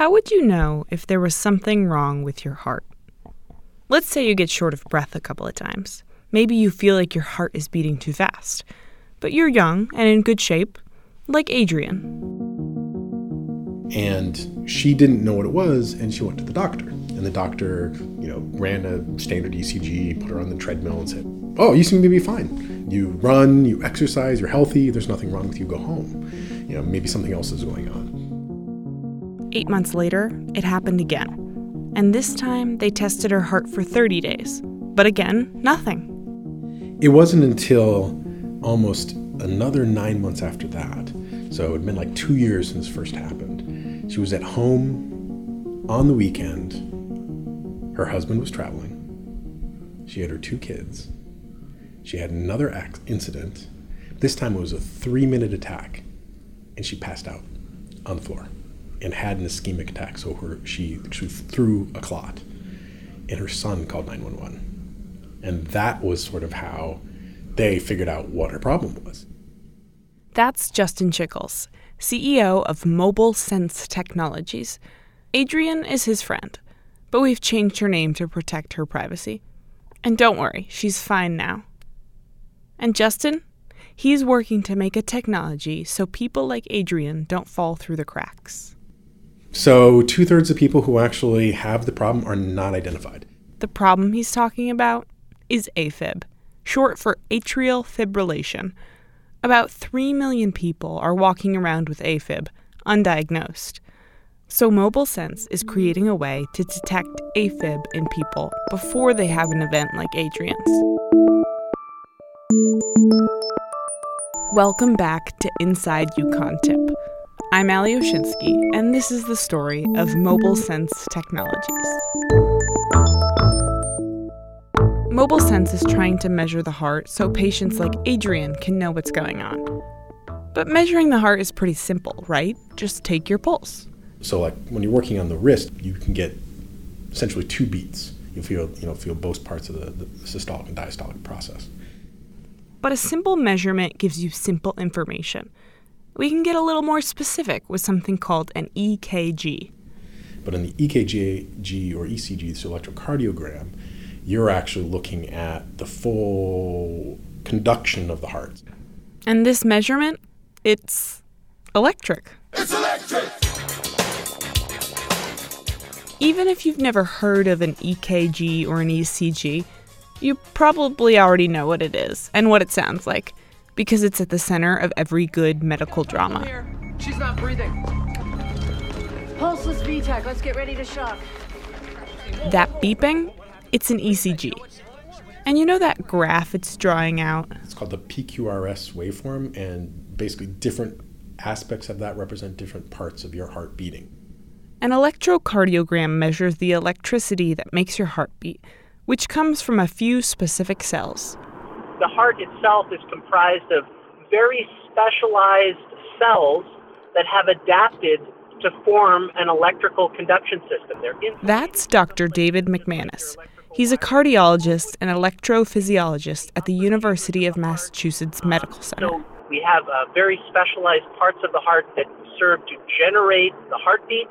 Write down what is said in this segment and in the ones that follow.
How would you know if there was something wrong with your heart? Let's say you get short of breath a couple of times. Maybe you feel like your heart is beating too fast. But you're young and in good shape, like Adrian. And she didn't know what it was, and she went to the doctor. And the doctor, you know, ran a standard ECG, put her on the treadmill, and said, Oh, you seem to be fine. You run, you exercise, you're healthy, there's nothing wrong with you, go home. You know, maybe something else is going on. Eight months later, it happened again. And this time, they tested her heart for 30 days. But again, nothing. It wasn't until almost another nine months after that, so it had been like two years since this first happened. She was at home on the weekend. Her husband was traveling. She had her two kids. She had another ac- incident. This time it was a three minute attack, and she passed out on the floor and had an ischemic attack. So her she, she threw a clot, and her son called 911. And that was sort of how they figured out what her problem was. That's Justin Chickles, CEO of Mobile Sense Technologies. Adrian is his friend, but we've changed her name to protect her privacy. And don't worry, she's fine now. And Justin? He's working to make a technology so people like Adrian don't fall through the cracks. So, two thirds of people who actually have the problem are not identified. The problem he's talking about is AFib, short for atrial fibrillation. About 3 million people are walking around with AFib, undiagnosed. So, Mobile Sense is creating a way to detect AFib in people before they have an event like Adrian's. Welcome back to Inside UConn Tip. I'm Ali Oshinsky, and this is the story of Mobile Sense Technologies. Mobile Sense is trying to measure the heart so patients like Adrian can know what's going on. But measuring the heart is pretty simple, right? Just take your pulse. So, like when you're working on the wrist, you can get essentially two beats. You feel, you know, feel both parts of the, the systolic and diastolic process. But a simple measurement gives you simple information. We can get a little more specific with something called an EKG. But in the EKG or ECG, so electrocardiogram, you're actually looking at the full conduction of the heart. And this measurement, it's electric. It's electric! Even if you've never heard of an EKG or an ECG, you probably already know what it is and what it sounds like because it's at the center of every good medical drama. She's not breathing. Pulseless V-tach, let's get ready to shock. That beeping, it's an ECG. And you know that graph it's drawing out? It's called the PQRS waveform, and basically different aspects of that represent different parts of your heart beating. An electrocardiogram measures the electricity that makes your heart beat, which comes from a few specific cells. The heart itself is comprised of very specialized cells that have adapted to form an electrical conduction system. That's Dr. David McManus. He's a cardiologist and electrophysiologist at the University of Massachusetts Medical Center. So we have uh, very specialized parts of the heart that serve to generate the heartbeat,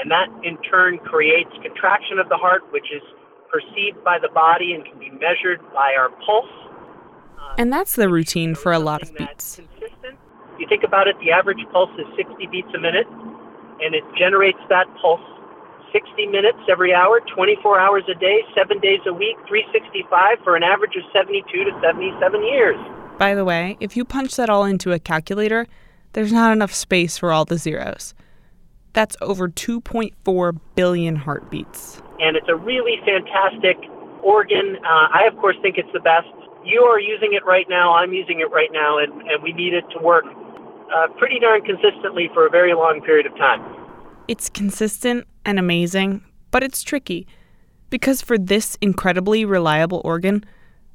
and that in turn creates contraction of the heart, which is perceived by the body and can be measured by our pulse. And that's the routine for a lot of beats. You think about it, the average pulse is 60 beats a minute, and it generates that pulse 60 minutes every hour, 24 hours a day, seven days a week, 365 for an average of 72 to 77 years. By the way, if you punch that all into a calculator, there's not enough space for all the zeros. That's over 2.4 billion heartbeats. And it's a really fantastic organ. Uh, I, of course, think it's the best. You are using it right now. I'm using it right now, and, and we need it to work uh, pretty darn consistently for a very long period of time. It's consistent and amazing, but it's tricky because for this incredibly reliable organ,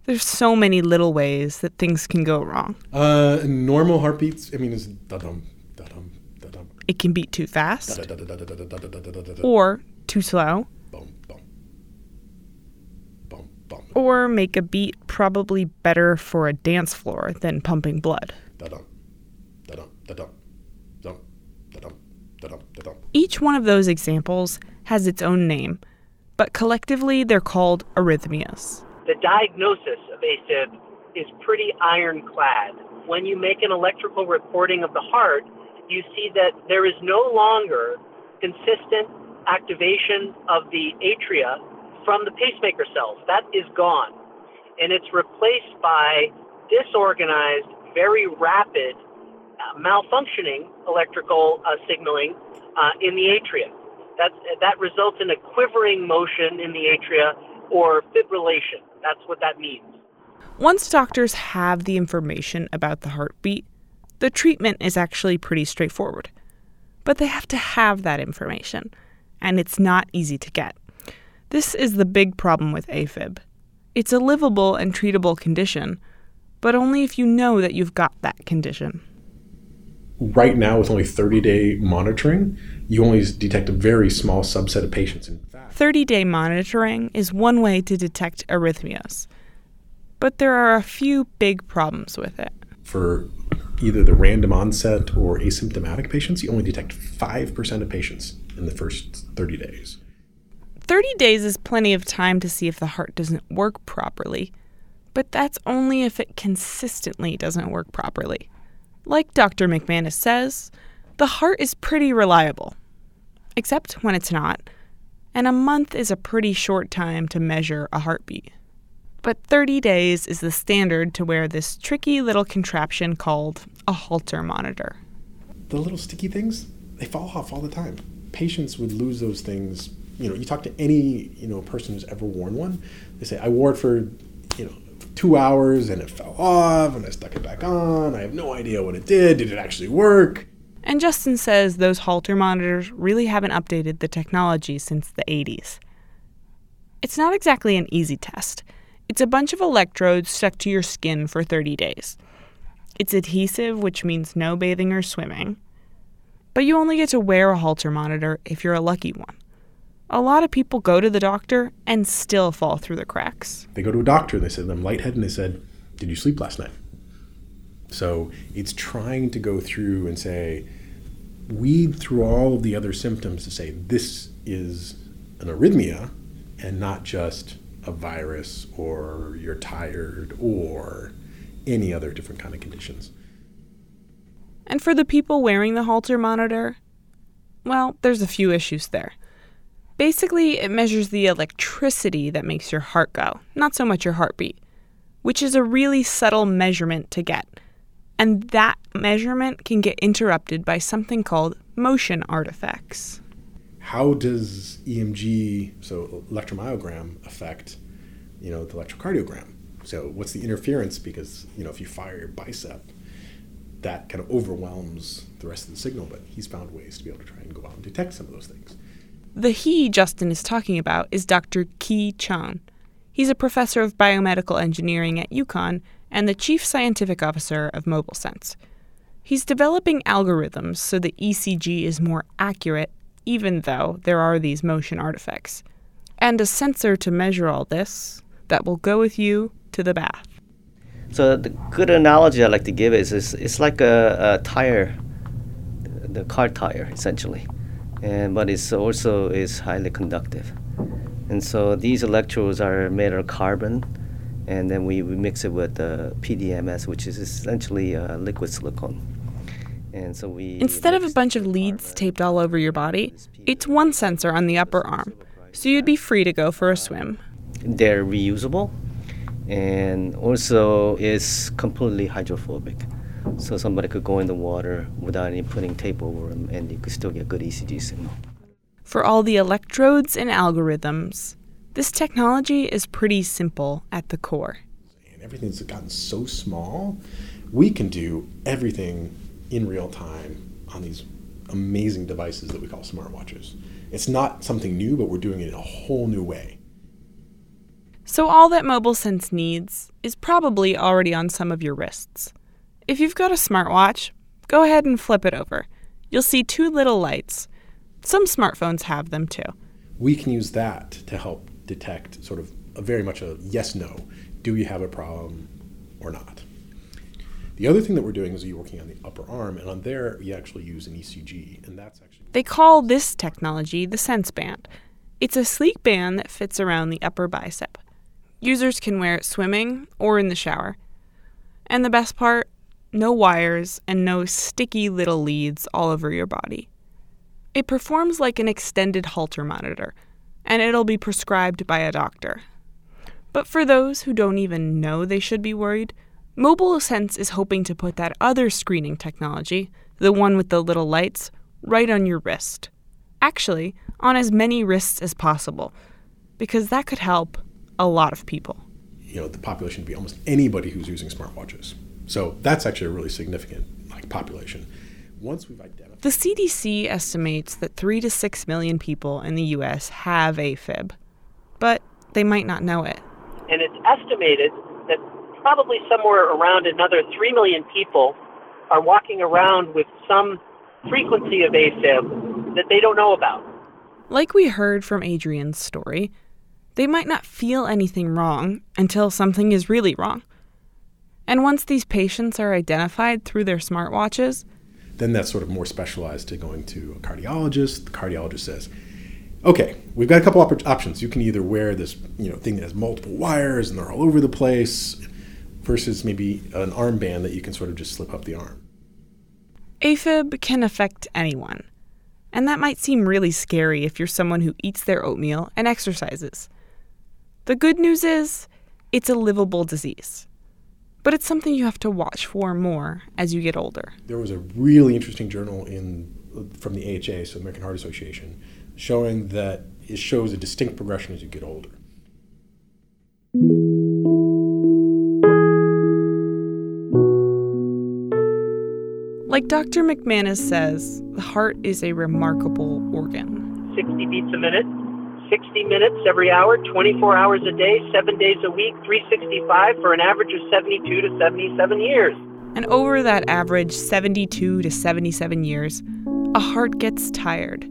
there's so many little ways that things can go wrong. Uh, normal heartbeats, I mean, is da-dum, da-dum, da-dum. It can beat too fast or too slow or make a beat probably better for a dance floor than pumping blood. Each one of those examples has its own name, but collectively they're called arrhythmias. The diagnosis of AFib is pretty ironclad. When you make an electrical recording of the heart, you see that there is no longer consistent activation of the atria from the pacemaker cells. That is gone. And it's replaced by disorganized, very rapid, uh, malfunctioning electrical uh, signaling uh, in the atria. That, that results in a quivering motion in the atria or fibrillation. That's what that means. Once doctors have the information about the heartbeat, the treatment is actually pretty straightforward. But they have to have that information, and it's not easy to get. This is the big problem with AFib. It's a livable and treatable condition, but only if you know that you've got that condition. Right now, with only 30 day monitoring, you only detect a very small subset of patients. 30 day monitoring is one way to detect arrhythmias, but there are a few big problems with it. For either the random onset or asymptomatic patients, you only detect 5% of patients in the first 30 days. 30 days is plenty of time to see if the heart doesn't work properly, but that's only if it consistently doesn't work properly. Like Dr. McManus says, the heart is pretty reliable, except when it's not, and a month is a pretty short time to measure a heartbeat but 30 days is the standard to wear this tricky little contraption called a Holter monitor. The little sticky things, they fall off all the time. Patients would lose those things. You know, you talk to any, you know, person who's ever worn one, they say, I wore it for, you know, two hours and it fell off and I stuck it back on. I have no idea what it did. Did it actually work? And Justin says those Holter monitors really haven't updated the technology since the 80s. It's not exactly an easy test. It's a bunch of electrodes stuck to your skin for 30 days. It's adhesive, which means no bathing or swimming. But you only get to wear a Holter monitor if you're a lucky one. A lot of people go to the doctor and still fall through the cracks. They go to a doctor and they said, I'm lightheaded, and they said, Did you sleep last night? So it's trying to go through and say, weed through all of the other symptoms to say this is an arrhythmia and not just a virus or you're tired or any other different kind of conditions. And for the people wearing the Holter monitor, well, there's a few issues there. Basically, it measures the electricity that makes your heart go, not so much your heartbeat, which is a really subtle measurement to get. And that measurement can get interrupted by something called motion artifacts how does EMG, so electromyogram, affect, you know, the electrocardiogram? So what's the interference? Because you know, if you fire your bicep, that kind of overwhelms the rest of the signal. But he's found ways to be able to try and go out and detect some of those things. The he Justin is talking about is Dr. Ki Chon. He's a professor of biomedical engineering at UConn and the chief scientific officer of MobileSense. He's developing algorithms so the ECG is more accurate even though there are these motion artifacts, and a sensor to measure all this that will go with you to the bath. So the good analogy I like to give is, is it's like a, a tire, the car tire essentially, and but it's also is highly conductive, and so these electrodes are made of carbon, and then we, we mix it with uh, the PDMS, which is essentially a liquid silicone. And so we Instead of a bunch of leads taped all over your body, it's one sensor on the upper arm. So you'd be free to go for a swim. They're reusable and also it's completely hydrophobic. So somebody could go in the water without any putting tape over them and you could still get good ECG signal. For all the electrodes and algorithms, this technology is pretty simple at the core. And everything's gotten so small, we can do everything in real time on these amazing devices that we call smartwatches. It's not something new, but we're doing it in a whole new way. So, all that MobileSense needs is probably already on some of your wrists. If you've got a smartwatch, go ahead and flip it over. You'll see two little lights. Some smartphones have them too. We can use that to help detect sort of a very much a yes no. Do you have a problem or not? The other thing that we're doing is you're working on the upper arm, and on there you actually use an ECG, and that's actually They call this technology the Sense Band. It's a sleek band that fits around the upper bicep. Users can wear it swimming or in the shower. And the best part no wires and no sticky little leads all over your body. It performs like an extended Holter monitor, and it'll be prescribed by a doctor. But for those who don't even know they should be worried, Mobile Sense is hoping to put that other screening technology, the one with the little lights, right on your wrist. Actually, on as many wrists as possible, because that could help a lot of people. you know the population would be almost anybody who's using smartwatches. So that's actually a really significant like population. Once we've identified The CDC estimates that 3 to 6 million people in the US have AFib, but they might not know it. And it's estimated that probably somewhere around another 3 million people are walking around with some frequency of AFib that they don't know about. Like we heard from Adrian's story, they might not feel anything wrong until something is really wrong. And once these patients are identified through their smartwatches, then that's sort of more specialized to going to a cardiologist. The cardiologist says, "Okay, we've got a couple op- options. You can either wear this, you know, thing that has multiple wires and they're all over the place, versus maybe an armband that you can sort of just slip up the arm." AFib can affect anyone. And that might seem really scary if you're someone who eats their oatmeal and exercises. The good news is, it's a livable disease. But it's something you have to watch for more as you get older. There was a really interesting journal in uh, from the AHA, so American Heart Association, showing that it shows a distinct progression as you get older. Like Dr. McManus says, the heart is a remarkable organ. 60 beats a minute, 60 minutes every hour, 24 hours a day, 7 days a week, 365 for an average of 72 to 77 years. And over that average 72 to 77 years, a heart gets tired.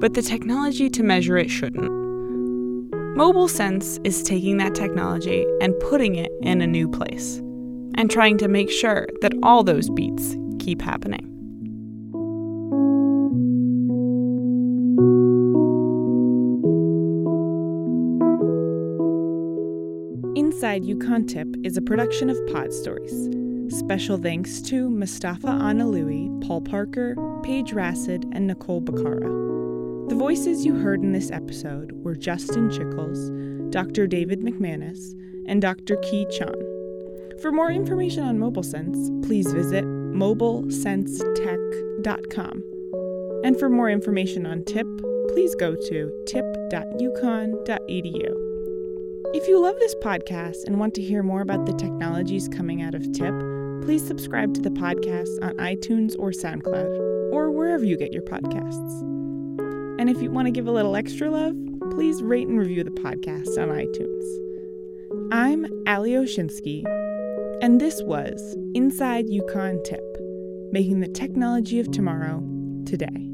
But the technology to measure it shouldn't. Mobile Sense is taking that technology and putting it in a new place, and trying to make sure that all those beats keep happening. Inside UConn Tip is a production of Pod Stories. Special thanks to Mustafa Analui, Paul Parker, Paige Rassid, and Nicole Bacara. The voices you heard in this episode were Justin Chickles, Dr. David McManus, and Dr. Ki Chon. For more information on Mobile Sense, please visit mobilesensetech.com. And for more information on TIP, please go to tip.uconn.edu. If you love this podcast and want to hear more about the technologies coming out of TIP, please subscribe to the podcast on iTunes or SoundCloud, or wherever you get your podcasts. And if you want to give a little extra love, please rate and review the podcast on iTunes. I'm Ali Oshinsky, and this was Inside UConn Tip, making the technology of tomorrow today.